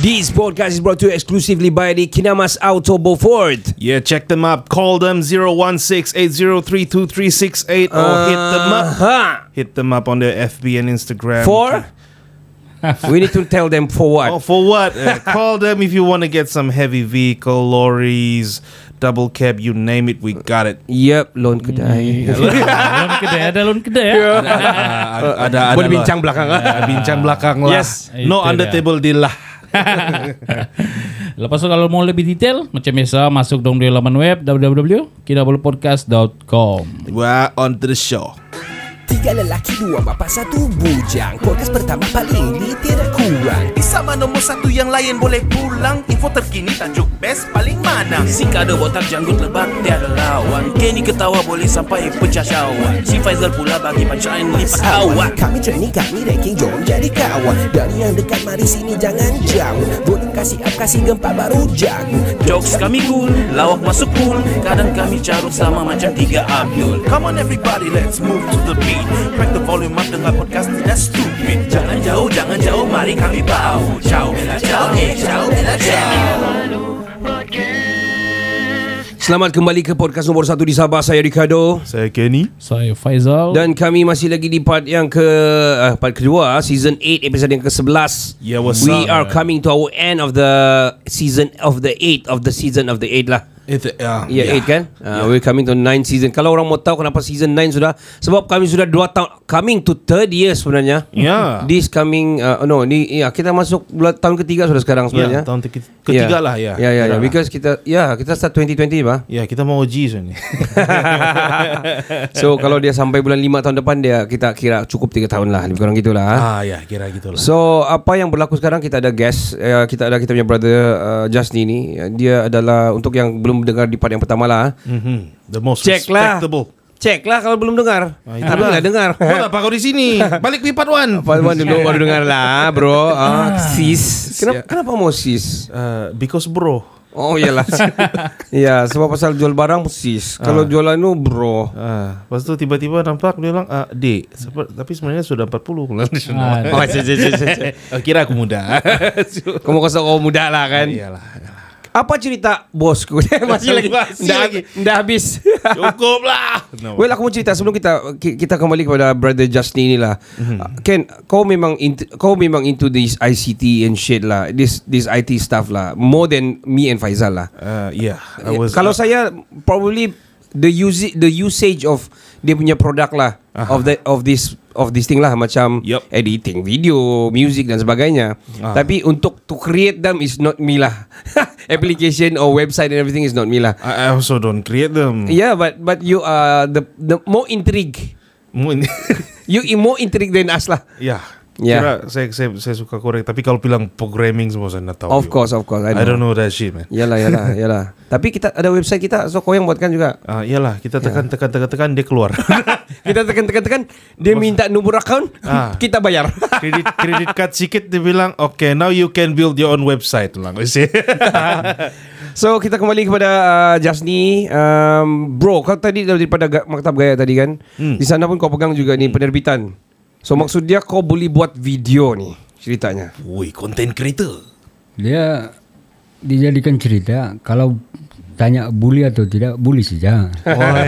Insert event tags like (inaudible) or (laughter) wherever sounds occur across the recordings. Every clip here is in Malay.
This podcast is brought to you exclusively by the Kinamas Auto Beaufort. Yeah, check them up. Call them 016-803-2368 or hit them up. Huh. Hit them up on their FB and Instagram. For? (laughs) we need to tell them for what. Oh, for what? Uh, call them if you want to get some heavy vehicle, lorries, double cab, you name it, we got it. Yep, loan kedai. Loan kedai ada loan kedai ya. (laughs) Uh, ada, ada Boleh bincang belakang, ah. Uh, bincang belakang lah. Yes. No Itu under table deal lah. (laughs) Lepas tu kalau mau lebih detail Macam biasa Masuk dong di laman web www.kinabalupodcast.com Well, on to the show. Tiga lelaki, dua bapa, satu bujang. Podcast pertama paling ini tiada kurang. Sama nombor satu yang lain boleh pulang Info terkini tajuk best paling mana Si kada botak janggut lebat tiada lawan Kenny ketawa boleh sampai pecah syawak Si Faizal pula bagi punchline lipat awak Kami training, kami ranking, jom jadi kawan. Dari yang dekat, mari sini jangan jauh. Boleh kasih up, kasih gempa baru jago. Jokes kami cool, lawak masuk cool Kadang kami carut sama macam tiga Abdul Come on everybody let's move to the beat Crack the volume up dengar podcast tidak stupid Jangan jauh, jangan jauh, mari kami bau Ciao, bella ciao, eh ciao, bella ciao Selamat kembali ke podcast nomor satu di Sabah. Saya Ricardo. Saya Kenny. Saya Faizal Dan kami masih lagi di part yang ke uh, part kedua season 8 episode yang ke-11. Yeah, what's We up, are man? coming to our end of the season of the 8 of the season of the 8 lah. Itu, uh, Ya, yeah, 8 kan? Uh, We're coming to 9 season. Kalau orang mau tahu kenapa season 9 sudah sebab kami sudah 2 tahun coming to third year sebenarnya. Ya. This coming uh, no, ni ya kita masuk bulan tahun ketiga sudah sekarang sebenarnya. Ya, tahun keti- ketiga lah, ya. Ya, ya, ya. Kira lah. Because kita ya, kita start 2020 bah. Ya, kita mau uji sebenarnya. (laughs) so kalau dia sampai bulan 5 tahun depan dia kita kira cukup 3 tahun lah lebih kurang gitulah. ah. ah, ya, kira gitulah. So apa yang berlaku sekarang kita ada guest uh, kita ada kita punya brother uh, Justin ni dia adalah untuk yang belum dengar di part yang pertama lah. Mhm. The most Check lah. respectable. Cek lah kalau belum dengar. Ah, Tapi nggak dengar. Buat apa kau di sini? (laughs) Balik ke part one. Apa apa dulu baru dengar lah bro. Ah, sis. Kenapa, kenapa mau sis? Uh, because bro. Oh iyalah. (laughs) ya sebab pasal jual barang sis. Kalau jualan tu bro. Ah, lepas tu tiba-tiba nampak dia bilang, ah, D. Seper- tapi sebenarnya sudah 40. Ah, Oh, cik, cik, cik, cik, cik. Oh, kira aku muda. (laughs) Kamu kau kau muda lah kan. Iyalah. Apa cerita bosku? (laughs) Masih lagi. Masih Dah, lagi. dah habis. (laughs) Cukup lah. No. Well aku mau cerita sebelum kita ki- kita kembali kepada brother Justin ni lah. Uh, Ken, kau memang into, kau memang into this ICT and shit lah. This this IT stuff lah. More than me and Faizal lah. Uh, yeah, I was. Kalau uh, saya probably the usage the usage of dia punya produk lah Aha. of that of this of this thing lah macam Yup. editing video, music dan sebagainya. Ah. Tapi untuk to create them is not me lah. (laughs) Application or website and everything is not me lah. I I also don't create them. Yeah, but but you are the the more intrigue. Mun- (laughs) You i- more intrigue than us lah. Ya. Ya. Kira saya, saya saya suka korek tapi kalau bilang programming semua saya tak tahu. Of course, of course. I, I don't know that shit man. Yalah, yalah, (laughs) yalah. Tapi kita ada website kita, so kau yang buatkan juga. Ah, iyalah kita Ya. tekan tekan tekan tekan dia keluar. (laughs) Kita tekan tekan tekan, dia minta nomor account, Ah. (laughs) kita bayar. kredit kredit card sikit dia bilang, okay now you can build your own website see? so kita kembali kepada uh, Jasni, um, bro. Kau tadi daripada Maktab Gaya tadi kan, Hmm. di sana pun kau pegang juga ni penerbitan. So maksud dia kau boleh buat video ni ceritanya. Woi, content creator. Dia dijadikan cerita kalau tanya bully atau tidak bully saja.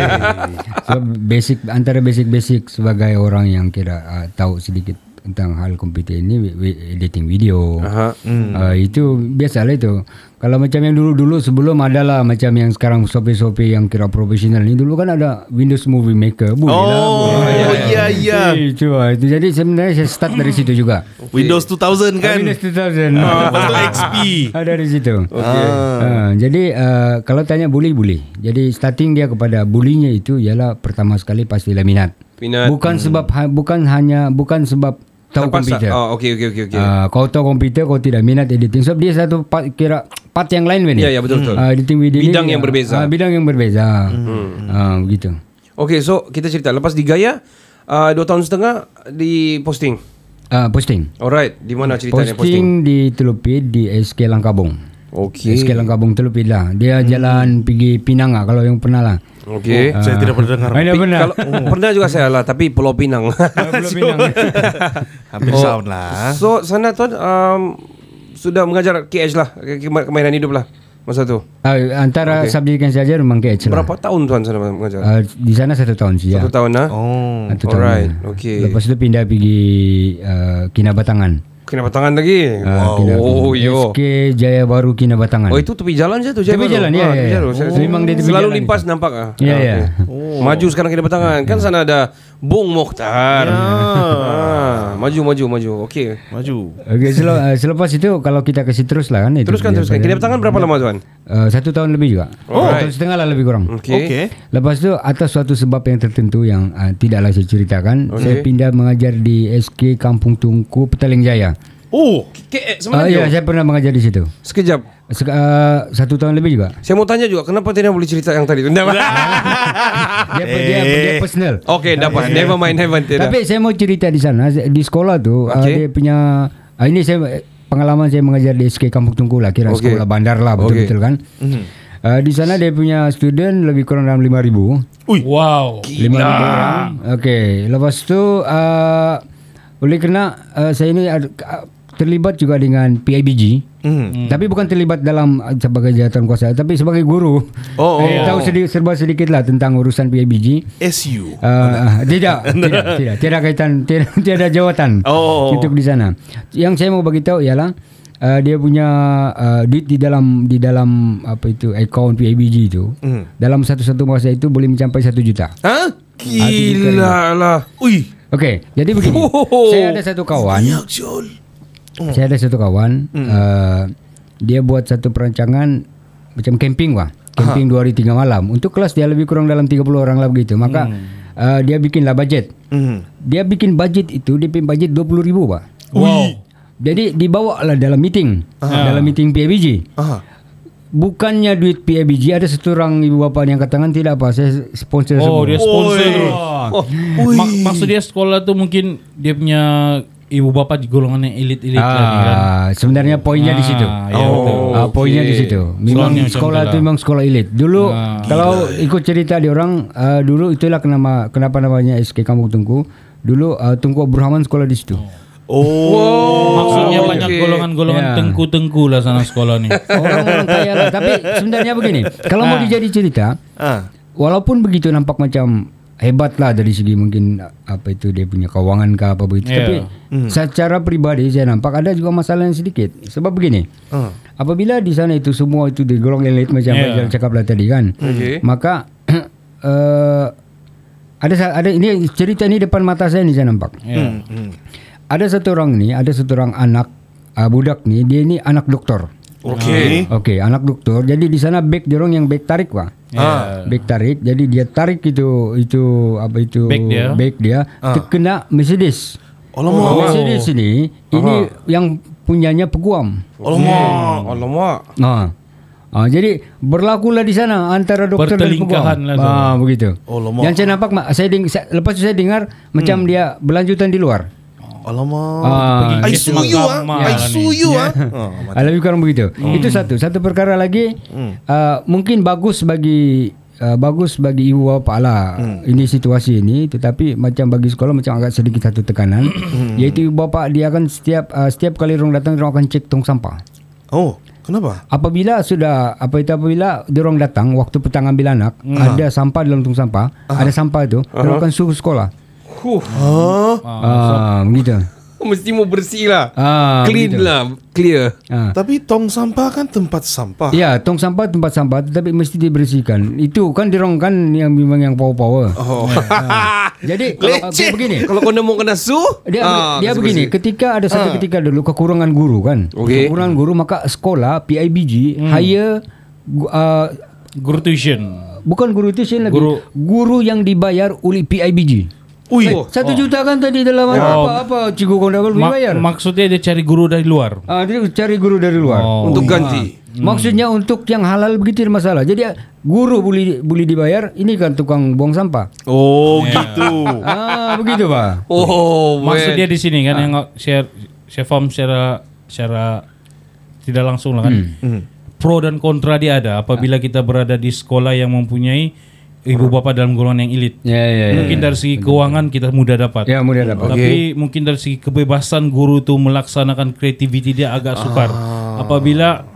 (laughs) so basic antara basic-basic sebagai orang yang kira uh, tahu sedikit tentang hal komputer ini editing video. Aha. Uh, itu biasalah itu. Kalau macam yang dulu-dulu sebelum adalah macam yang sekarang Shopee-Shopee yang kira profesional ini dulu kan ada Windows Movie Maker. Boleh lah. Oh, boleh. iya iya. Itu, ah, itu jadi sebenarnya saya start dari situ juga. Windows 2000 kan. Windows 2000. Lepas tu XP. Ah, dari situ. Ah, jadi uh, kalau tanya bully bully. Jadi starting dia kepada bullynya itu ialah pertama sekali pasti laminat. Minat. Bukan sebab ha, bukan hanya bukan sebab tahu Terpaksa. komputer. Oh, okey okey okey okey. Ah, kau tahu komputer kau tidak minat editing sebab dia satu part, kira part yang lain kan Ya, ya, betul, betul. Ah, editing video Bidang ni, yang berbeza. ah, bidang yang berbeza. Ah, begitu. Okay, so kita cerita. Lepas di Gaya, uh, dua tahun setengah di posting. Uh, posting. Alright, di mana ceritanya posting? Posting di Telupit di SK Langkabung. Okay. SK Langkabung Telupit lah. Dia jalan pergi Pinang lah kalau yang pernah lah. Okay. Oh, Saya tidak pernah dengar. Ah, dia pernah. Kalau pernah juga saya lah, tapi Pulau Pinang. Pulau (laughs) Pinang. (laughs) Hampir Oh. sound lah. so sana tuan um, sudah mengajar KH lah, ke- ke- kemainan hidup lah masa tu. Ah, antara Okay. subjek yang saya ajar memang KH lah. Berapa tahun tuan sana mengajar? Uh, di sana satu tahun sih ya. Satu tahun lah. Oh. Satu tahun. Alright, okay. Lepas itu pindah pergi uh, Kinabatangan. Kinabatangan lagi. Ah, Kina- Oh, yo. SK Jaya Baru Kinabatangan. Oh itu tepi jalan je tu Tepi Baru. jalan, ya, Ah, ya, tepi ya. jalan. Saya- Oh. Memang dia tepi Selalu jalan limpas itu. nampak ah. Ya, Ah, ya. okay. Maju sekarang kita batangan. Kan sana ada Bung Mokhtar. Ah, maju maju maju. Okey. Maju. Okey, sel- uh, selepas itu kalau kita kasih terus lah kan. itu Teruskan teruskan. Kita batangan berapa lama tuan? Uh, satu tahun lebih juga. Oh. Satu tahun setengah lah lebih kurang. Okey. Okay. Lepas tu atas suatu sebab yang tertentu yang uh, tidaklah saya ceritakan, Okey. saya pindah mengajar di SK Kampung Tungku Petaling Jaya. Oh. Ke, eh, Ah, sebenarnya. ya, saya pernah mengajar di situ. Sekejap. Sek- uh, satu tahun lebih juga. Saya mau tanya juga kenapa tidak boleh cerita yang tadi tu? Tidak. (laughs) Dia dia, dia personal. Okey, dapat. Never mind, never mind. Tidak. Tapi saya mau cerita di sana di sekolah tu uh, Okey. dia punya uh, ini saya pengalaman saya mengajar di SK Kampung Tungku lah kira Okey. sekolah bandar lah betul-betul kan. Uh, di sana dia punya student lebih kurang dalam 5000. Wow. 5000 orang. Okey, lepas tu uh, oleh kena uh, saya ini uh, terlibat juga dengan PIBG. Hmm. Tapi bukan terlibat dalam uh, sebagai jawatan kuasa tapi sebagai guru. Oh, Eh, oh. tahu sedikit serba sedikit lah tentang urusan PIBG. SU. Uh, (laughs) tidak, tidak, tidak, tidak kaitan, tidak, (laughs) tiada jawatan Oh. untuk di sana. Yang saya mau bagi tahu ialah uh, dia punya uh, duit di dalam di dalam apa itu account PIBG itu Hmm. dalam satu-satu masa itu boleh mencapai satu juta. Hah? Gila lah. Ui. Okey, jadi begini. (laughs) Oh. Saya ada satu kawan. Hmm. Saya ada satu kawan. Uh, dia buat satu perancangan macam camping wah. Camping dua hari tiga malam. Untuk kelas dia lebih kurang dalam 30 orang lah begitu. Maka uh, dia bikinlah budget. Hmm. Dia bikin budget itu dia bikin budget 20 ribu pak. Wow. Jadi dibawa lah dalam meeting, dalam meeting PIBG. Aha. Bukannya duit PIBG ada satu orang ibu bapa yang katakan tidak apa saya sponsor Oh, semua. dia sponsor Oi. terus. Ma- maksud dia sekolah tu mungkin dia punya ibu bapa di golongan yang elit-elit lagi kan. Ah, sebenarnya poinnya di situ. Ah, ya, betul. Ah, poinnya di situ. Memang Soalnya sekolah tu itu lah. memang sekolah elit. Dulu Ah. kalau ikut cerita di orang ah, dulu itulah kenapa kenapa namanya SK Kampung Tungku. Dulu ah, Tungku Abdurrahman sekolah di situ. Oh. Maksudnya Oh, banyak golongan-golongan Ya. tengku-tengku lah sana sekolah ni. (laughs) Orang-orang kaya lah. Tapi sebenarnya begini, kalau mau dijadi cerita, Ah. walaupun begitu nampak macam hebat lah dari segi mungkin apa itu dia punya keuangan ke apa begitu. Ya. Tapi secara pribadi saya nampak ada juga masalah yang sedikit. Sebab begini, Ah. apabila di sana itu semua itu digolong elit macam Ya. yeah. cakap lah tadi kan, Okey. maka uh, (clears throat) ada ada ini cerita ini depan mata saya ni saya nampak. Ya. Hmm. Ada satu orang ni, ada satu orang anak uh, budak ni, dia ni anak doktor. Okay. Okey, anak doktor. Jadi di sana beg dia orang yang beg tarik pak. Ya. Beg tarik. Jadi dia tarik itu itu apa itu Beg dia. beg dia terkena Mercedes. Alamak. Mercedes ini ini yang punyanya peguam. Alamak. Alamak. Nah. Ah, jadi berlakulah di sana antara doktor dan peguam. Lah. Ah, begitu. Alamak. Yang saya nampak mak- saya, deng- saya lepas itu saya dengar macam dia berlanjutan di luar. Alamak. Ah, I sue you ah. I lah sue you ah. Ah. Ah, lebih kurang begitu. Itu satu. Satu perkara lagi uh, mungkin bagus bagi uh, bagus bagi ibu bapa lah ini situasi ini tetapi macam bagi sekolah macam agak sedikit satu tekanan iaitu ibu bapa dia akan setiap uh, setiap kali orang datang orang akan cek tong sampah. Oh, kenapa? Apabila sudah apa itu apabila orang datang waktu petang ambil anak ada sampah dalam tong sampah, ada sampah itu, orang akan suruh sekolah. Huh. Ah, begitu. Mesti mau bersih lah. Ah, Clean begitu. lah. Clear. Ah. Tapi tong sampah kan tempat sampah. Ya, tong sampah tempat sampah tetapi mesti dibersihkan. Itu kan dirong kan yang memang yang power-power. Oh. (laughs) Jadi kalau okay, begini. Kalau kau mau kena su, Dia ah, dia begini, ketika ada satu ketika dulu kekurangan guru kan. Okey. Kekurangan guru maka sekolah PIBG hire gu- uh, Guru tuition. bukan guru tuition lagi. Guru- Guru yang dibayar oleh PIBG. Ui. Eh, satu juta kan tadi dalam apa apa cikgu kau dapat Ma- bayar. maksudnya dia cari guru dari luar. Ah, dia cari guru dari luar. Oh. Untuk ganti. Maksudnya untuk yang halal begitu tidak masalah. Jadi ah, guru boleh boleh dibayar, ini kan tukang buang sampah. Oh gitu. (laughs) ah, begitu Pak. Oh, Maksud man. dia di sini kan yang share share form secara secara tidak langsung lah kan. Hmm. Pro dan kontra dia ada apabila kita berada di sekolah yang mempunyai ibu bapa dalam golongan yang elit. Ya ya ya. Mungkin dari segi keuangan kita mudah dapat. Ya mudah dapat. Tapi mungkin dari segi kebebasan guru tu melaksanakan kreativiti dia agak sukar. Apabila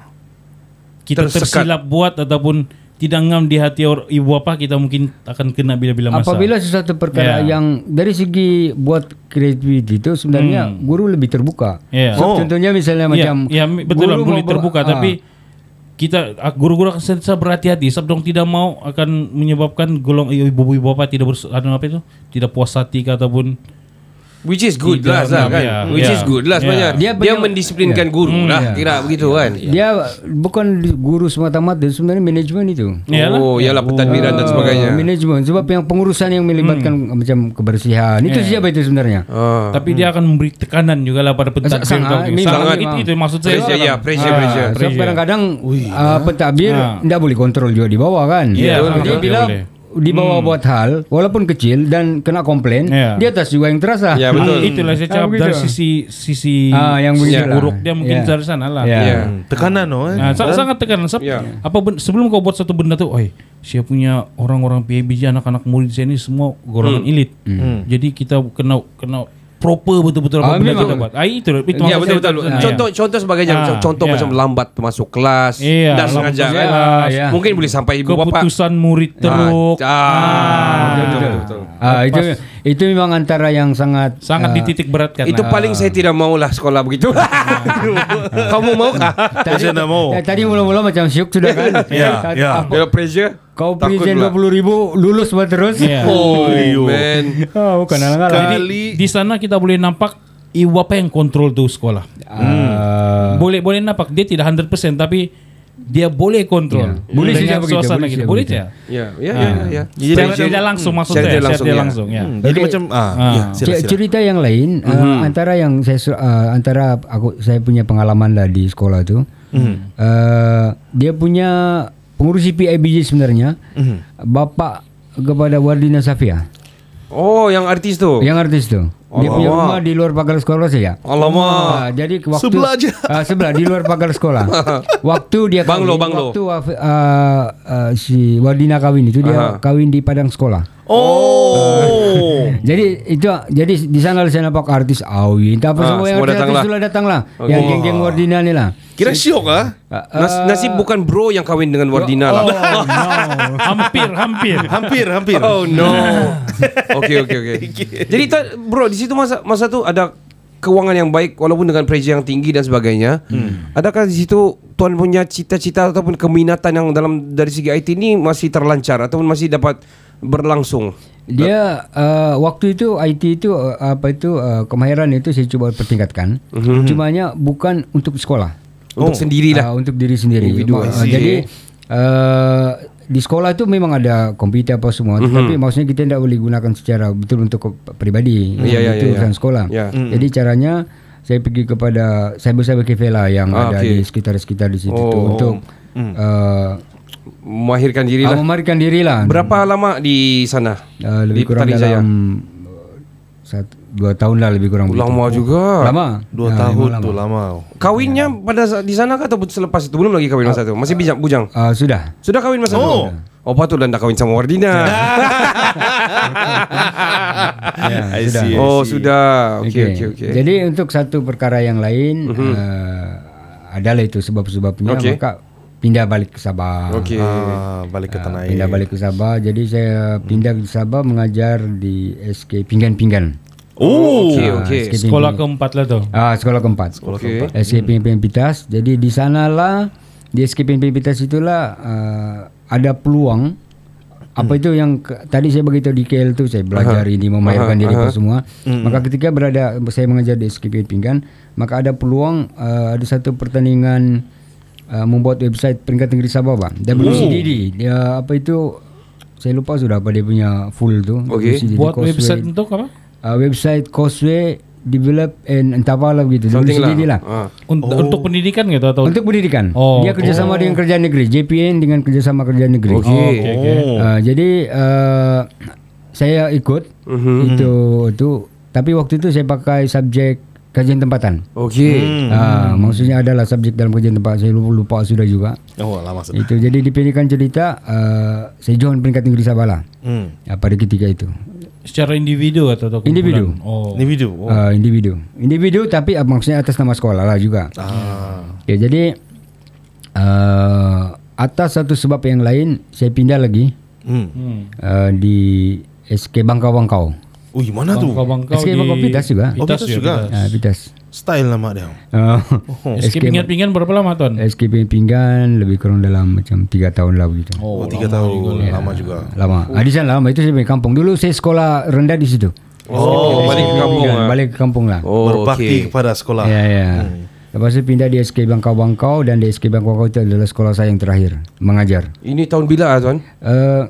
kita Tersekat. tersilap buat ataupun tidak ngam di hati or, ibu bapa kita mungkin akan kena bila-bila masa. Apabila sesuatu perkara Ya. yang dari segi buat kreativiti itu sebenarnya guru lebih terbuka. Ya. So, Oh. Contohnya misalnya Ya, macam ya, betul guru boleh mau- terbuka ah, tapi kita ah, guru-guru akan sentiasa berhati-hati. Sebab dong tidak mau akan menyebabkan golong ibu-ibu bapak tidak bers, anu apa itu? Tidak puas hati ataupun Which is good lah, kan? ya, Which ya. is good lah sebenarnya. Dia, Dia punya- mendisiplinkan ya. guru Hmm, lah, ya. kira begitu kan? dia bukan guru semata-mata sebenarnya manajemen itu. Yalah. Oh, iyalah pentadbiran dan Ah, sebagainya. manajemen sebab yang pengurusan yang melibatkan macam kebersihan itu Ya. siapa itu sebenarnya? Ah. tapi dia akan memberi tekanan juga lah pada pentadbir sangat, sangat memang. itu, itu maksud saya Pressure, ya, pressure, Ah, pressure. Sebab kadang-kadang uh, pentadbir Ah. tidak boleh kontrol juga di bawah kan. Iya, Jadi betul, bila boleh. di bawah buat hal walaupun kecil dan kena komplain, Iya. di atas juga yang terasa. Ya, betul. Ah, itulah saya cakap begitu. dari sisi sisi Ah, yang sisi lah. buruk dia mungkin Ya. dari sana lah. Ya. Hmm, Tekanan no eh. Nah, sa- sangat tekanan. Sab, Ya. Apa ben- sebelum kau buat satu benda tuh, oi, saya punya orang-orang PABJ anak-anak murid saya ini semua golongan elit. Jadi kita kena kena proper betul-betul apa Ah, benda memang. kita buat. Ah, itu itu Ya betul betul. Contoh contoh sebagainya Ah, contoh ya. macam lambat masuk kelas, dah lambat sengaja kan. Ya. Mungkin boleh sampai ibu bapa. keputusan murid teruk. Ah, betul, betul, betul. Ah, itu itu memang antara yang sangat Sangat ah, dititik beratkan. Itu lah. paling saya tidak mau lah sekolah begitu. (laughs) Kamu mau kah? Tadi, Saya nak mau. Ya, tadi mula-mula macam syuk sudah kan. Ya, ya. pressure. Kau Takut present pula. 20 ribu lulus buat terus. Iya. Oh, Iyo. man. Oh, (laughs) bukan alang-alang. Jadi di sana kita boleh nampak ibu apa yang kontrol tuh sekolah. Ah, Boleh boleh nampak dia tidak 100% tapi dia boleh kontrol. Ya. Boleh saja begitu, suasana boleh gitu. saja Boleh saja. Ya, ya, ya, ya. Secara Pressure- tidak langsung maksud Secara saya, secara langsung, ya. langsung ya. Jadi Jadi- macam ah, Ah. ya, sila, sila. cerita yang lain uh, antara yang saya uh, antara aku saya punya pengalaman lah di sekolah tu. Uh, dia punya pengurus PIBJ sebenarnya bapa kepada Wardina Safia Oh, yang artis tu. yang artis tu. Dia punya Alamak. rumah di luar pagar sekolah saja. Alamak. Ah, jadi waktu Sebelah aja. Ah, sebelah di luar pagar sekolah. (laughs) waktu dia Banglo, kawin, banglo. waktu uh, uh, si Wardina kawin itu Aha. dia kawin di padang sekolah. Oh. (laughs) Jadi itu jadi di sana saya nampak artis Awi, entah apa Ah, semua yang semua artis, datang lah. sudah datang lah. Okay. Yang geng-geng Wardina ni lah. Kira syok ah. Ah, Nas, ah, nasib bukan bro yang kawin dengan Wardina lah. Oh, (laughs) no. hampir, hampir. Hampir, hampir. Oh no. Oke oke oke. Jadi tu, bro di situ masa masa tu ada keuangan yang baik walaupun dengan pressure yang tinggi dan sebagainya. Adakah di situ tuan punya cita-cita ataupun keminatan yang dalam dari segi IT ni masih terlancar ataupun masih dapat berlangsung? Dia uh, waktu itu IT itu uh, apa itu uh, kemahiran itu saya cuba pertingkatkan. Mhm. Cumanya bukan untuk sekolah. Untuk sendirilah. Ah, untuk diri sendiri. Individu, see. jadi uh, di sekolah itu memang ada komputer apa semua, Mhm. tetapi maksudnya kita tidak boleh gunakan secara betul untuk pribadi. Ya, ya, itu ya, ya. urusan sekolah. Ya. Jadi caranya saya pergi kepada cyber-cyber cafe lah yang Ah, ada okey. di sekitar-sekitar di situ Oh. tu untuk uh, Memahirkan diri ah, lah. memarikan diri lah. Berapa lama di sana? Uh, di lebih kurang Petaling Jaya? dalam uh, satu, dua tahun lah lebih kurang. begitu. Lama juga. Lama. Dua Ah, tahun memang tu lama. lama. Kawinnya pada saat di sana kah atau selepas itu? Belum lagi kawin masa itu. Masih bijak bujang. Ah, sudah. Sudah kawin masa itu? Oh. Oh, patut dah nak kawin sama Wardina. (laughs) I see, I oh, see. sudah. Okey, Okey. okey, okey. Jadi untuk satu perkara yang lain uh, adalah itu sebab-sebabnya Okey. maka pindah balik ke Sabah. Okey. Ah, balik ke Ah, tanah air. pindah balik ke Sabah. Jadi saya pindah ke Sabah mengajar di SK Pinggan-Pinggan. Oh. Okey, Ah, okey. SK Sekolah Pinggan- keempat lah tuh. Ah, sekolah keempat. Okey. SK Pinggan Pitas. Jadi di sanalah di SK Pinggan Pitas itulah uh, ada peluang apa itu yang ke, tadi saya beritahu di KL tu saya belajar ini memahirkan Aha, diri apa aha. semua. Maka ketika berada saya mengajar di SK Pinggan Pinggan, maka ada peluang uh, ada satu pertandingan uh, membuat website peringkat negeri Sabah bang. WCDD. Dia apa itu saya lupa sudah apa dia punya full tu. Okey. WCDD Buat Causeway. website untuk apa? uh, website Causeway develop and entah apa lah begitu. Boleh lah. lah. Ah. Untuk, untuk pendidikan gitu atau Untuk pendidikan. Oh. Dia kerjasama dengan kerajaan negeri. JPN dengan kerjasama kerajaan negeri. Okey. Oh, okay, okay. Uh, jadi uh, saya ikut Mhm. itu itu tapi waktu itu saya pakai subjek kajian tempatan. Okey. Ah, maksudnya adalah subjek dalam kajian tempat saya lupa, lupa sudah juga. Oh, lama sudah. Itu jadi dipendekkan cerita uh, saya join peringkat negeri Sabala Hmm. uh, pada ketika itu. secara individu atau, atau kumpulan? Individu. Oh. Ini video. Oh. Uh, individu. Individu tapi uh, maksudnya atas nama sekolah lah juga. Ah. Ya, jadi uh, atas satu sebab yang lain saya pindah lagi Hmm. Hmm. uh, di SK Bangkau-Bangkau. Ui, mana tu? Bangkau-bangkau SK di Bangkau Pitas juga. Oh, Pitas juga. Uh, Pitas. Style nama dia. Uh, SK pinggan-pinggan berapa lama tuan? SK Pinggan lebih kurang dalam macam 3 tahun lah begitu. Oh, tiga tahun. Lama juga. Lama. Ah, di sana lama itu saya punya kampung. Dulu saya sekolah rendah di situ. Oh, balik ke kampung. Pinggan, ah. balik ke kampung lah. Oh, Berbakti okey. kepada sekolah. Ya, ya. Lepas itu pindah di SK Bangkau-Bangkau dan di SK Bangkau-Bangkau itu adalah sekolah saya yang terakhir mengajar. Ini tahun bila ah, tuan? Eh,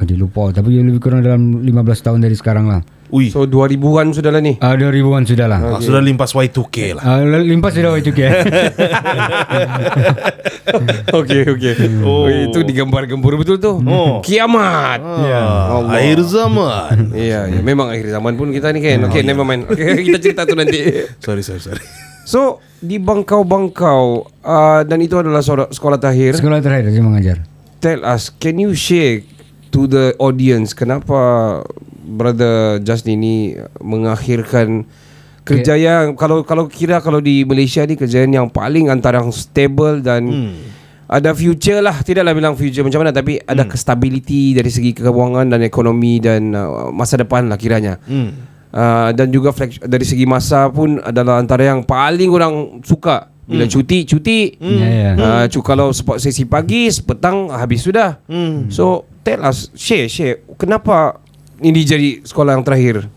uh, dia lupa tapi lebih kurang dalam 15 tahun dari sekarang lah. Ui, So 2000-an sudah lah ni. Ah, 2000-an sudah lah. ah, sudah limpas Y2K lah. Ah, limpas sudah itu ke. (laughs) (laughs) Okey, okey. Oh. itu digambar-gembur betul tu. Oh. Kiamat. Ah, akhir zaman. Iya, ya, memang akhir zaman pun kita ni kan. Okey, never mind. Okay, kita cerita tu nanti. (laughs) sorry, sorry, sorry. So, di Bangkau-Bangkau uh, dan itu adalah sekolah, sekolah tahir. sekolah terakhir saya mengajar. Tell us, can you share to the audience kenapa brother Justin ini mengakhirkan kerja yang kalau kalau kira kalau di Malaysia ni kerjaan yang paling antara yang stable dan Hmm. ada future lah tidaklah bilang future macam mana tapi ada stability dari segi keuangan dan ekonomi dan uh, masa depan lah kiranya. Hmm. Uh, dan juga flex, dari segi masa pun adalah antara yang paling orang suka bila cuti cuti Ya, ya. Uh, cu kalau sport sesi pagi, petang habis sudah. Hmm. So tell us, share, share. Kenapa ini jadi sekolah yang terakhir?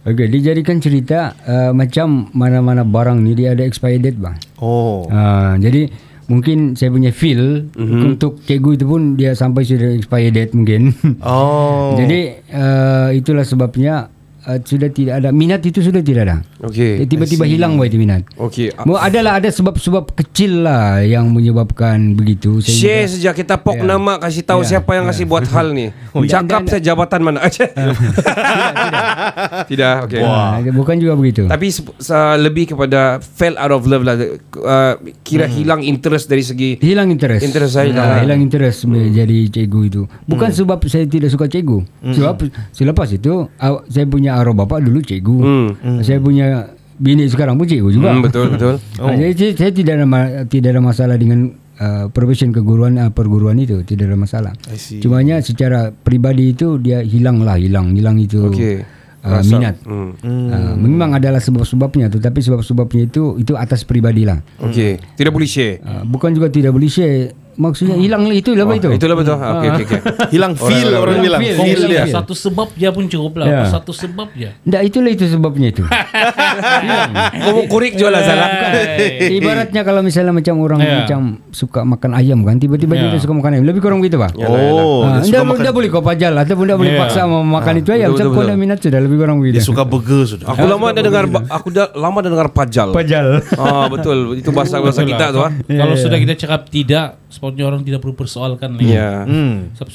Okey, dijadikan cerita uh, macam mana-mana barang ni dia ada expiry date bang. Oh. Uh, jadi mungkin saya punya feel mm-hmm. untuk cikgu itu pun dia sampai sudah expiry date mungkin. Oh. (laughs) Jadi uh, itulah sebabnya uh, sudah tidak ada minat itu sudah tidak ada. Okay. Eh, tiba-tiba hilang boy itu minat. Okay. Mu adalah ada sebab-sebab kecil lah yang menyebabkan begitu. Share saja kita pok Ya. nama kasih tahu Ya, siapa yang ya. kasih buat hal ni. Dan- (laughs) Cakap dan- saya jabatan mana (laughs) (laughs) aja. Tidak, okey. Ah, bukan juga begitu. Tapi sa- lebih kepada fell out of love lah. Uh, kira hilang interest dari segi Hilang interest. Interest saya hilang. Ah, hilang interest hmm. jadi cikgu itu. Bukan hmm. sebab saya tidak suka cikgu. Hmm. Sebab selepas itu aw- saya punya arwah bapa dulu cikgu. Hmm. Saya punya bini sekarang pun cikgu juga. Hmm, betul, betul. Oh. Jadi saya- saya tidak ada tidak ada masalah dengan uh, profession keguruan uh, perguruan itu, tidak ada masalah. I see. Cumanya secara pribadi itu dia hilang lah, hilang, hilang itu. Okey. Uh, Rasa- minat. Hmm. Uh, memang adalah sebab-sebabnya tetapi sebab-sebabnya itu itu atas pribadi lah. Okey. Tidak boleh share. Uh, bukan juga tidak boleh share. Maksudnya hilang lah itu lah Oh, itu. Itulah betul. Okey, okey, okey. (laughs) Hilang feel Orang- orang, orang bilang. feel. Feel Hilang dia. Satu sebab dia pun cukup lah. Ya. Satu sebab je. Tidak itulah itu sebabnya itu. (laughs) Kamu kurik jual lah salah. Ibaratnya kalau misalnya macam orang Ya. macam suka makan ayam kan, tiba-tiba Ya. dia suka makan ayam. Lebih kurang begitu pak. Oh, Ah, dia Anda makan. dah boleh kau pajal ataupun dah boleh Ya. paksa mau makan itu ayam. Sebab kau betul. dah minat sudah lebih kurang begitu. Dia suka burger sudah. Aku lama dah dengar aku dah lama dah dengar pajal. pajal. Ah betul. Itu bahasa bahasa kita lah. tu ah. Kalau Ya, sudah ya. kita cakap tidak, sebabnya orang tidak perlu persoalkan lagi. Ya. Hmm. Sebab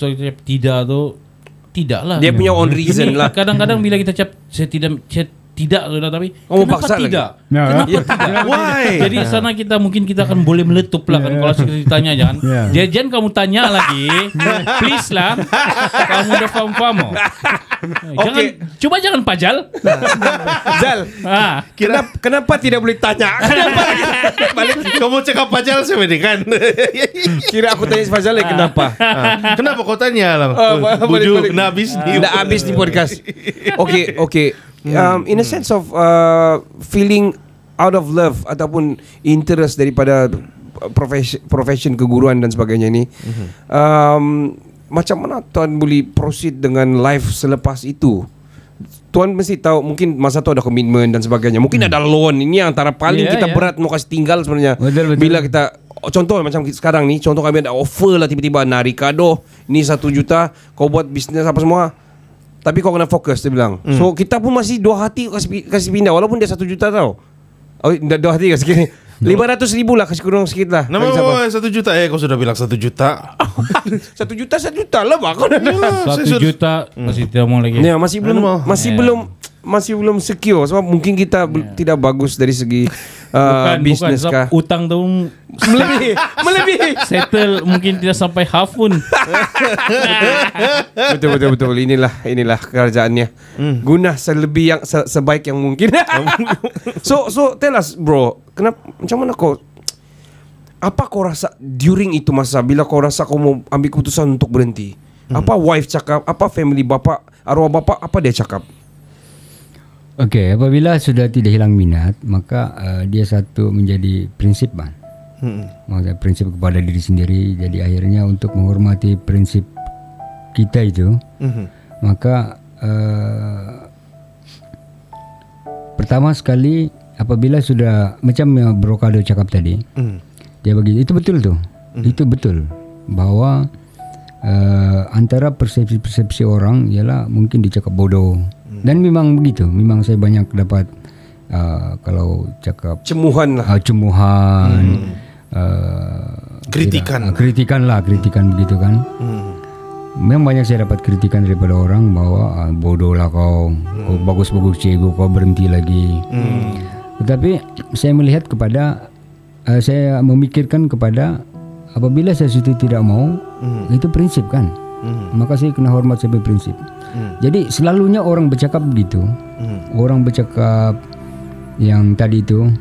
tidak tu tidak lah. Dia punya own reason Ini lah. Kadang-kadang bila kita cakap saya tidak saya tidak sudah tapi Oh, kenapa paksa lagi. tidak? Ya. Kenapa Ya. (laughs) tidak? Why? Jadi sana kita mungkin kita akan boleh meletup lah kan kalau kita ditanya jangan. Ya. Jadi jangan kamu tanya lagi. (laughs) Please lah. Kamu udah faham-faham. oh. (laughs) Jangan coba jangan pajal. Zal, Ah. kenapa kenapa tidak boleh tanya? Kenapa? Balik. Kamu cakap pajal sih kan? Kira aku tanya si Fazal eh, kenapa? Ah, Kenapa kau tanya lah? Oh, balik, Bujuk, nak habis ni. Dah habis ni podcast. Okay, okay. Um, in a sense of uh, feeling out of love ataupun interest daripada profession, profession keguruan dan sebagainya ni, um, macam mana tuan boleh proceed dengan life selepas itu? Tuan mesti tahu mungkin masa tu ada komitmen dan sebagainya. Mungkin ada loan. Ini antara paling Ya, kita ya. berat mau kasih tinggal sebenarnya. Betul, betul. Bila kita oh, contoh macam sekarang ni, contoh kami ada offer lah tiba-tiba nah Ricardo, ni satu juta, kau buat bisnes apa semua. Tapi kau kena fokus Dia bilang. Hmm. So kita pun masih dua hati kasih, kasih pindah. Walaupun dia satu juta tau. Oh, dah dua hati kasih kini Lima ratus ribu lah Kasih kurang sikit lah. Nama oh, satu juta. Eh kau sudah bilang satu juta. (laughs) Satu juta Satu juta lah Kau dah Satu juta masih tidak mau lagi. Ya, masih belum masih Yeah. belum masih belum secure. Sebab mungkin kita bel- tidak bagus dari segi uh, Bukan, bisnes bukan. kah. Utang tu Melebihi, (laughs) melebihi. settle mungkin tidak sampai half pun. (laughs) betul betul betul. Inilah inilah kerajaannya. Guna selebih yang se- sebaik yang mungkin. (laughs) so so tell us bro, kenapa macam mana kau apa kau rasa during itu masa bila kau rasa kau mau ambil keputusan untuk berhenti? Apa wife cakap, apa family bapak, arwah bapak apa dia cakap? Okey, apabila sudah tidak hilang minat, maka uh, dia satu menjadi prinsip man. Hmm. Maksudnya prinsip kepada diri sendiri. Jadi akhirnya untuk menghormati prinsip kita itu, Mhm. maka uh, pertama sekali apabila sudah macam yang Bro Kado cakap tadi, Hmm. dia bagi itu betul tuh. Itu betul bahwa uh, antara persepsi-persepsi orang ialah mungkin dicakap bodoh. Dan memang begitu. Memang saya banyak dapat uh, kalau cakap Cemuhan lah. uh, cemuhan uh, Kritikan. tidak- uh, kritikan lah, kritikan begitu kan. Hmm. Memang banyak saya dapat kritikan daripada orang bahwa ah, bodoh lah kau, kau bagus-bagus cikgu, kau berhenti lagi. Tetapi saya melihat kepada, uh, saya memikirkan kepada apabila saya sudah tidak mau, itu prinsip kan. Maka saya kena hormat sebagai prinsip. Jadi selalunya orang bercakap begitu, orang bercakap yang tadi itu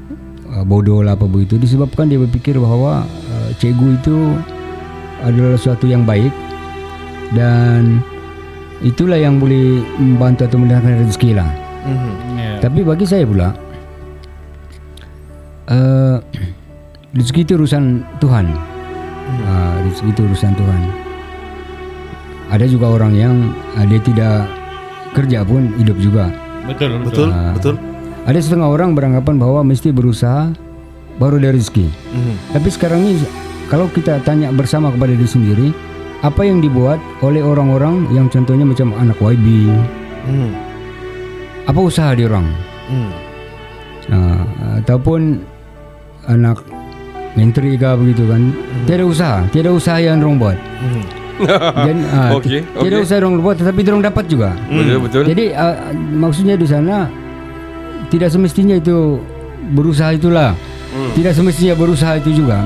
uh, bodoh lah apa begitu disebabkan dia berpikir bahawa uh, cikgu itu adalah sesuatu yang baik dan itulah yang boleh membantu atau mendatangkan rezeki lah. Ya. Tapi bagi saya pula uh, (coughs) rezeki itu urusan Tuhan. Uh, rezeki itu urusan Tuhan. Ada juga orang yang uh, dia tidak kerja pun hidup juga. Betul, betul. Betul, Ah. betul. Ada setengah orang beranggapan bahwa mesti berusaha baru ada rezeki. Mhm. Tapi sekarang ini kalau kita tanya bersama kepada diri sendiri, apa yang dibuat oleh orang-orang yang contohnya macam anak YB, Hmm. apa usaha dia orang? Hmm. Uh, ataupun anak menteri ke begitu kan tiada usaha tiada usaha yang orang buat Hmm. (laughs) Dan, ah, Okey, ti- tiada okey. usaha orang buat tetapi orang dapat juga Betul betul. jadi uh, maksudnya di sana tidak semestinya itu berusaha itulah tidak semestinya berusaha itu juga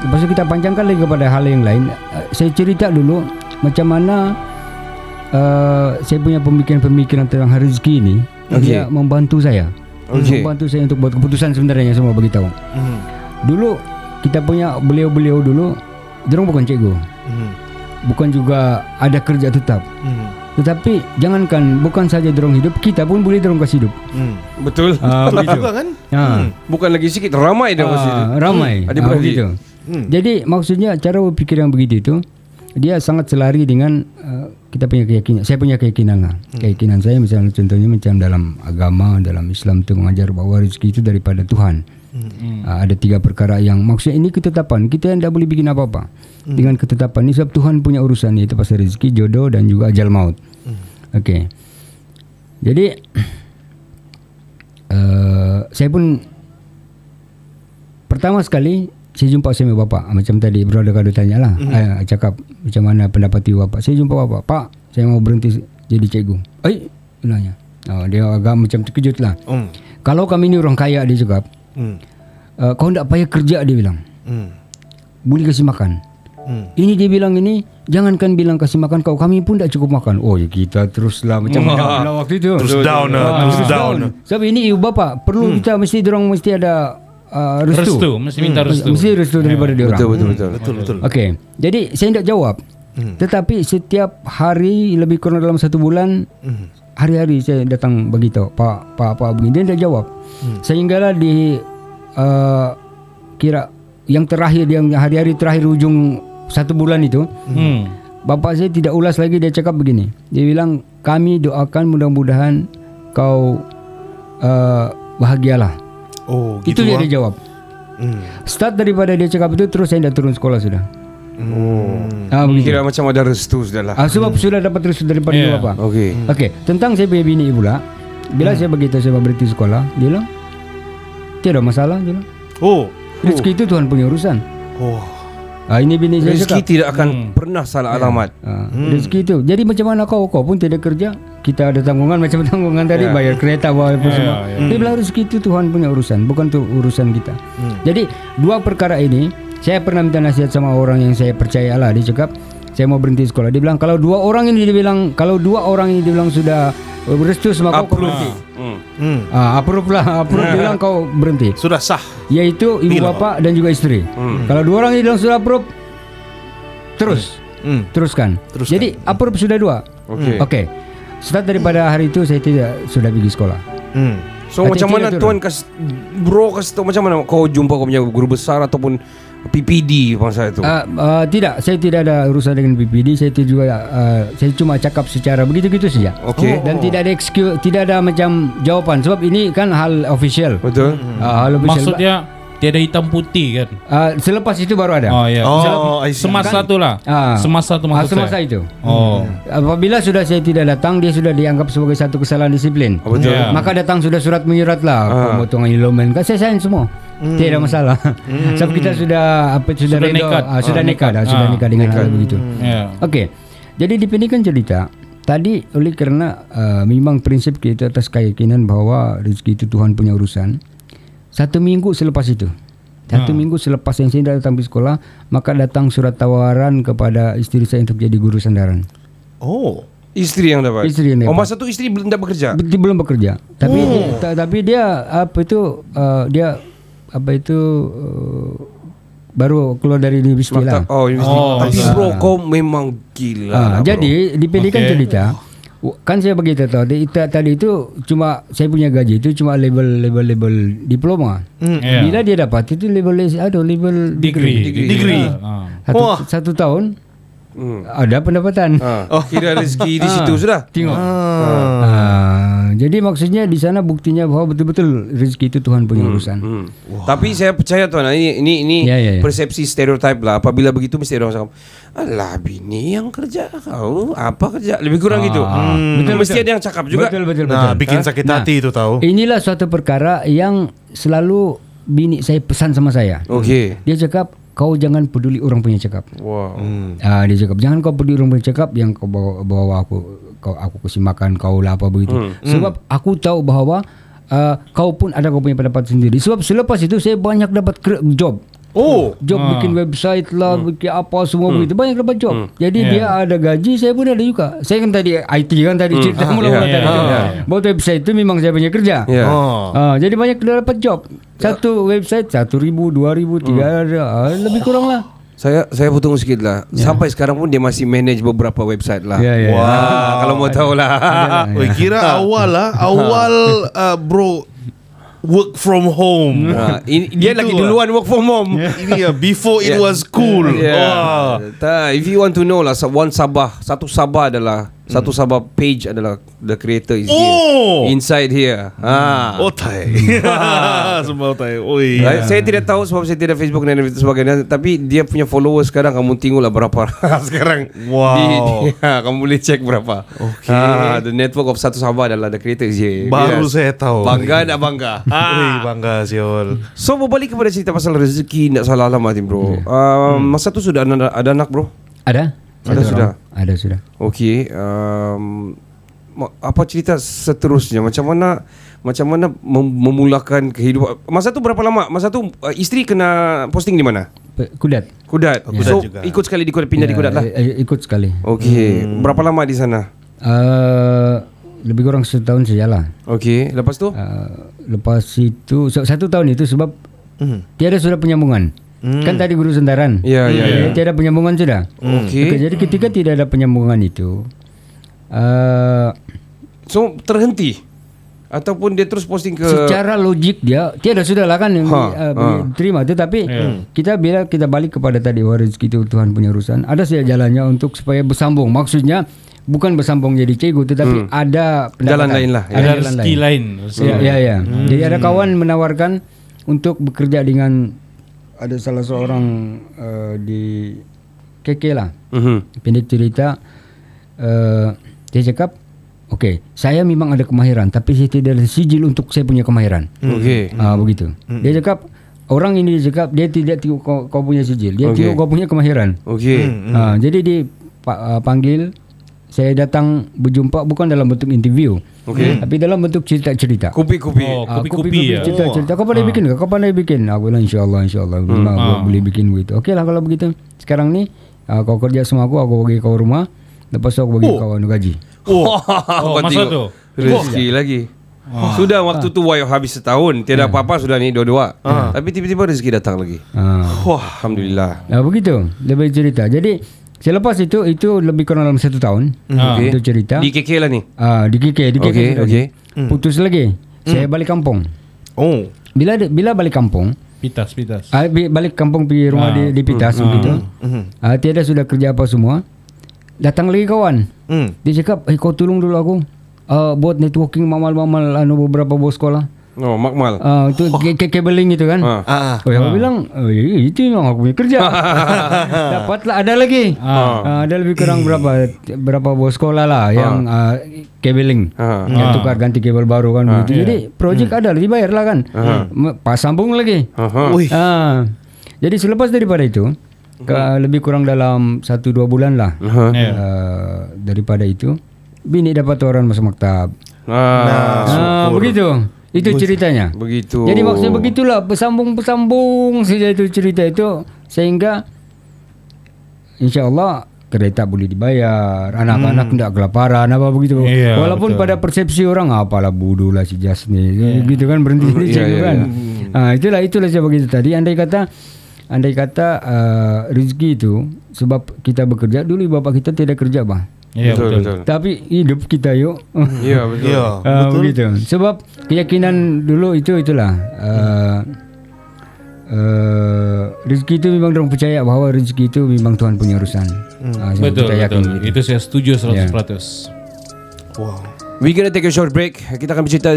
lepas itu kita panjangkan lagi kepada hal yang lain Uh, saya cerita dulu macam mana uh, saya punya pemikiran-pemikiran tentang rezeki ini Okey. dia membantu saya Okey. membantu saya untuk buat keputusan sebenarnya semua beritahu Hmm. dulu kita punya beliau-beliau dulu dia bukan cikgu Hmm. bukan juga ada kerja tetap Hmm. tetapi jangankan bukan saja dorong hidup kita pun boleh dorong kasih hidup Hmm. Betul. Ah, Betul begitu juga kan? ha. Bukan lagi sikit ramai dah mesti. Ah, ramai Ada Ah, begitu Hmm. jadi maksudnya cara berpikir yang begitu itu dia sangat selari dengan uh, kita punya keyakinan saya punya keyakinan lah keyakinan saya misalnya contohnya macam dalam agama dalam Islam itu mengajar bahawa rezeki itu daripada Tuhan uh, ada tiga perkara yang maksudnya ini ketetapan. Kita yang tidak boleh bikin apa-apa. Dengan ketetapan ini sebab Tuhan punya urusan itu pasal rezeki jodoh dan juga ajal maut. Okey. Jadi uh, (clears throat) saya pun pertama sekali saya jumpa sama bapa macam tadi brother kado tanya lah mm-hmm. cakap macam mana pendapat ibu bapa saya jumpa bapa pak saya mau berhenti jadi cikgu. Eh bilangnya oh, dia agak macam terkejut lah. Hmm. kalau kami ni orang kaya dia cakap Hmm. uh, kau tak payah kerja dia bilang Hmm. boleh kasih makan Hmm. ini dia bilang ini jangankan bilang kasih makan kau kami pun tak cukup makan oh ya kita teruslah macam mana pula waktu itu Terus down lah, terus down. sebab ini ibu bapa perlu kita mesti dorong mesti ada uh, restu. Restu, mesti minta restu. Mesti restu daripada dia orang. Betul betul betul. Betul betul. Okey. Jadi saya tidak jawab. Tetapi setiap hari lebih kurang dalam satu bulan hari-hari saya datang bagi tahu Pak Pak Pak begini dia tidak jawab. Sehinggalah di uh, kira yang terakhir yang hari-hari terakhir ujung satu bulan itu Hmm. Bapa saya tidak ulas lagi dia cakap begini. Dia bilang kami doakan mudah-mudahan kau uh, bahagialah. Oh, Itu gitu. dia ah. dia jawab. Hmm. Start daripada dia cakap itu terus saya dah turun sekolah sudah. Ah, begitu. Kira macam ada restu sudah lah. Ah, sebab sudah dapat restu daripada Yeah. yeah. bapa. Okey. Okey, tentang saya punya bini pula. Bila saya beritahu saya berhenti sekolah, dia bilang tiada masalah, dia bilang. Oh. Rezeki itu Tuhan punya urusan. Oh. Ah, ini bini saya Rezeki cakap. tidak akan pernah salah alamat. Ah, Rezeki itu. Jadi macam mana kau kau pun tidak kerja, kita ada tanggungan macam (laughs) tanggungan tadi Ya. bayar kereta bayar apa Ya, semua. ya. Dia bilang rezeki itu Tuhan punya urusan, bukan tu urusan kita. Jadi dua perkara ini saya pernah minta nasihat sama orang yang saya percaya lah. Dia cakap saya mau berhenti sekolah. Dia bilang kalau dua orang ini dia bilang kalau dua orang ini dia bilang sudah restu sama kau, kau Approve. berhenti. Hmm. Hmm. Ah, approve lah, approve dia bilang kau berhenti. Sudah sah. Yaitu ibu Bila? bapa dan juga istri. Kalau dua orang ini bilang sudah approve, terus Hmm. teruskan. Teruskan. Jadi approve sudah dua. Okey. Okey. Start daripada hari itu saya tidak sudah pergi sekolah. Hmm. So Hati macam mana tidak tuan kas bro kas tahu macam mana kau jumpa kau punya guru besar ataupun PPD masa itu? Uh, uh, tidak, saya tidak ada urusan dengan PPD. Saya tidak juga uh, saya cuma cakap secara begitu-gitu saja. Okey. Dan tidak ada excuse, tidak ada macam jawapan sebab ini kan hal official. Betul? Uh, hal official. Maksudnya tiada hitam putih kan? uh, selepas itu baru ada. Oh ya. Oh, I see. Semasa tu lah. Ah. Semasa tu Ah, maksud semasa saya. itu. Oh. Apabila sudah saya tidak datang, dia sudah dianggap sebagai satu kesalahan disiplin. Oh, betul. Ya. Maka datang sudah surat menyurat lah Ah. pemotongan ilomen. Kan saya sign semua. Tidak masalah. Sebab kita sudah apa sudah, Sudah nekat. ah, sudah Ah, nekat, nekat. ah, sudah Ah, nekat dengan hal begitu. Ya. Okey. Jadi dipendekkan cerita Tadi oleh kerana uh, memang prinsip kita atas keyakinan bahawa rezeki itu Tuhan punya urusan. Satu minggu selepas itu. Satu minggu selepas yang saya datang di sekolah, maka datang surat tawaran kepada isteri saya untuk jadi guru sandaran. Oh. Isteri yang dapat. Isteri yang Oh dapat. masa tu isteri belum tak bekerja. Dia belum bekerja. Tapi dia, ta- tapi dia apa itu uh, dia apa itu uh, baru keluar dari universiti lah. Oh, universiti. Oh, Tapi ah. bro kau memang gila. Ah, lah, jadi dipendekkan Okey. cerita kan saya beritahu tahu di- ta- tadi itu cuma saya punya gaji itu cuma level level level diploma. Ya. Bila dia dapat itu level ada level Degree. Degree. Ah. Satu, Wah. satu tahun Hmm. ada pendapatan. Ah, kira rezeki di situ sudah. Tengok. Ah. Ah, jadi maksudnya di sana buktinya bahwa betul-betul rezeki itu Tuhan punya urusan. Hmm. Tapi saya percaya tuan ini ini ini Ya, ya, ya. persepsi stereotip lah. Apabila begitu mesti orang cakap, "Alah bini yang kerja kau apa kerja?" Lebih kurang gitu. Hmm. Betul mesti ada yang cakap juga. Betul betul Nah, betul. bikin sakit Nah. hati itu tahu. Inilah suatu perkara yang selalu bini saya pesan sama saya. Okey. Dia cakap kau jangan peduli orang punya cakap. Wow. Ah dia cakap jangan kau peduli orang punya cakap yang kau bawa, bawa aku kau aku kasih makan kau lah apa begitu. Sebab aku tahu bahawa uh, kau pun ada kau punya pendapat sendiri. Sebab selepas itu saya banyak dapat job. Oh. Job bikin website lah, bikin apa semua begitu. Banyak dapat job. Jadi Yeah. dia ada gaji, saya pun ada juga. Saya kan tadi IT kan tadi cerita mula-mula yeah, tadi. yeah, yeah. Buat website itu memang saya punya kerja. Ya. Oh. Ah, jadi banyak dapat job. Satu website satu ribu, dua ribu, tiga ada, ah, lebih kurang lah. Saya saya potong sikit lah. Sampai sekarang pun dia masih manage beberapa website lah. Ya, ya. Wah. Ah, kalau mau tahu lah. Oi, kira awal lah, (laughs) awal uh, bro work from home. Ah, ini, dia lagi lah. duluan work from home. Ini ya before it Yeah. was cool. Yeah. Wah. Tak, if you want to know lah, one Sabah, satu Sabah adalah satu Sabah page adalah the creator is Oh. here. Inside here. Ha. Oh tai. (laughs) Semua tai. Oi. Right? Saya tidak tahu sebab saya tidak Facebook dan sebagainya Tapi dia punya followers sekarang Kamu tengoklah berapa (laughs) sekarang Wow. di, di, (laughs) ha, Kamu boleh cek berapa Okay. ha, The network of Satu Sabah adalah The creator is here Baru saya tahu. Bangga tak bangga Oi, bangga siol. So berbalik kepada cerita pasal rezeki Tak salah alamat ni bro um, Masa tu sudah ada, ada anak bro Ada? Ada sudah? Ada sudah. Okey um, Apa cerita seterusnya Macam mana Macam mana mem- memulakan kehidupan Masa tu berapa lama Masa tu uh, isteri kena posting di mana Kudat. Kudat. Kudat so juga. ikut sekali di Kudat pindah di Ya, Kudat lah. eh, eh, Ikut sekali. Okey. Berapa lama di sana? Uh, lebih kurang setahun saja lah. Okey. Lepas tu? Uh, lepas itu so- satu tahun itu sebab tiada sudah penyambungan. Kan tadi guru sendaran. Ya, ya, ya. Tiada penyambungan sudah. Okey. Okey, Jadi ketika tidak ada penyambungan itu, uh, So terhenti ataupun dia terus posting ke secara logik dia tiada sudah lah kan yang Ha, uh, ha. terima tetapi kita bila kita balik kepada tadi bahwa rezeki itu Tuhan punya urusan ada saja jalannya untuk supaya bersambung maksudnya bukan bersambung jadi cikgu tetapi ada pendapatan. Jalan lain lah, ya. Ada rezeki lain. rezeki Ya, ya, ya. Jadi ada kawan menawarkan untuk bekerja dengan ada salah seorang uh, di keke lah. Mhm. Pendek cerita uh, dia cakap Okey, saya memang ada kemahiran tapi saya tidak ada sijil untuk saya punya kemahiran. Okey. Ah begitu. Dia cakap orang ini dia cakap dia tidak tengok kau, kau punya sijil, dia Okey. tengok kau punya kemahiran. Okey. Ah jadi dia pa, uh, panggil saya datang berjumpa bukan dalam bentuk interview. Okey. Tapi dalam bentuk cerita-cerita. Kopi-kopi. Oh, Ah, kopi-kopi ya. Cerita-cerita Kau pandai bikin ke? Kau pandai bikin Aku bilang insyaAllah insyaAllah hmm. Ah. Boleh bikin begitu Okey lah kalau begitu Sekarang ni ah, Kau kerja sama aku Aku bagi kau rumah Lepas tu aku bagi Oh. kau anu gaji Oh, (laughs) Kau masa tengok. tu? Rezeki lagi. Sudah waktu tu Wayo habis setahun Tiada apa-apa sudah ni dua-dua Tapi tiba-tiba rezeki datang lagi ah. Wah Alhamdulillah ah, Begitu Lebih cerita Jadi Selepas itu Itu lebih kurang dalam satu tahun Ah. Itu cerita Di KK lah ni ah, Di KK Di KK Okey, sudah. okey. Putus lagi Saya balik kampung Oh. Bila bila balik kampung Pitas, pitas. Ah, bi- balik kampung pergi rumah Ah. di, di Pitas begitu. Ah, tiada sudah kerja apa semua. Datang lagi kawan. Hmm. Dia cakap, "Eh kau tolong dulu aku. Uh, buat networking mamal-mamal anu beberapa bos sekolah. Oh makmal Ah, itu ke- ke- cabling itu kan. Ah. Ah. Oh, aku bilang, oh, itu memang aku punya kerja. (laughs) Dapatlah ada lagi. Ah. Ah, ada lebih kurang berapa berapa bos sekolah lah yang ah, cabling. Ah. Yang tukar ganti kabel baru kan begitu. iya. Jadi projek ada dibayar lah kan. M- Pas sambung lagi. Ah, jadi selepas daripada itu, ke, lebih kurang dalam satu dua bulan lah Aha. Ya. uh, daripada itu, bini dapat tawaran masuk maktab. Ah, Ah, begitu. Itu ceritanya. Begitu Jadi maksudnya begitulah bersambung-bersambung saja itu cerita itu sehingga insya Allah kereta boleh dibayar, anak-anak tidak kelaparan apa begitu. Iya, Walaupun betul. pada persepsi orang apalah bodoh lah si Jas ni, gitu kan berhenti di Iya, situ iya, kan. Ah, itulah itulah saya begitu tadi. Andai kata andai kata uh, rezeki itu sebab kita bekerja dulu bapak kita tidak kerja bang. Iya, Betul betul. betul Tapi hidup kita yuk. (laughs) Ya betul Ya. Ah, begitu. Sebab keyakinan dulu itu itulah uh, uh, rezeki itu memang orang percaya bahawa rezeki itu memang Tuhan punya urusan. Ah, Betul, kita yakin betul. begitu. Itu saya setuju 100%. Ya. Wow. We gonna take a short break. Kita akan bercerita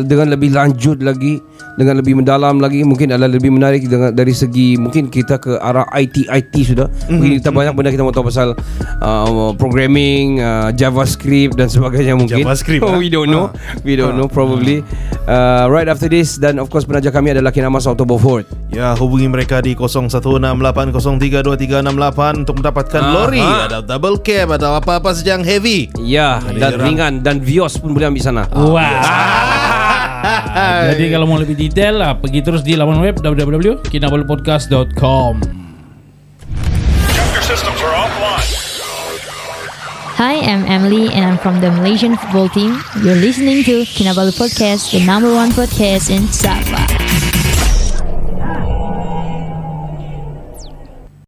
dengan lebih lanjut lagi Dengan lebih mendalam lagi. Mungkin adalah lebih menarik dengan, Dari segi Mungkin kita ke arah IT-IT sudah. Mungkin kita banyak benda kita mau tahu pasal uh, Programming uh, JavaScript dan sebagainya mungkin. JavaScript, oh, (laughs) ah? We don't know. We don't know probably. Uh, Right after this Dan of course penaja kami adalah Kinamas Auto Beaufort. Ya, hubungi mereka di 0168032368 untuk mendapatkan Aha. lori, ada double cab, ada apa-apa saja yang heavy. Ya Dan ringan Dan Vios pun boleh ambil sana Wah. (laughs) Jadi kalau mau lebih detail lah, pergi terus di laman web www.kinabalupodcast.com. Hi, I'm Emily and I'm from the Malaysian football team. You're listening to Kinabalu Podcast, the number one podcast in Sabah.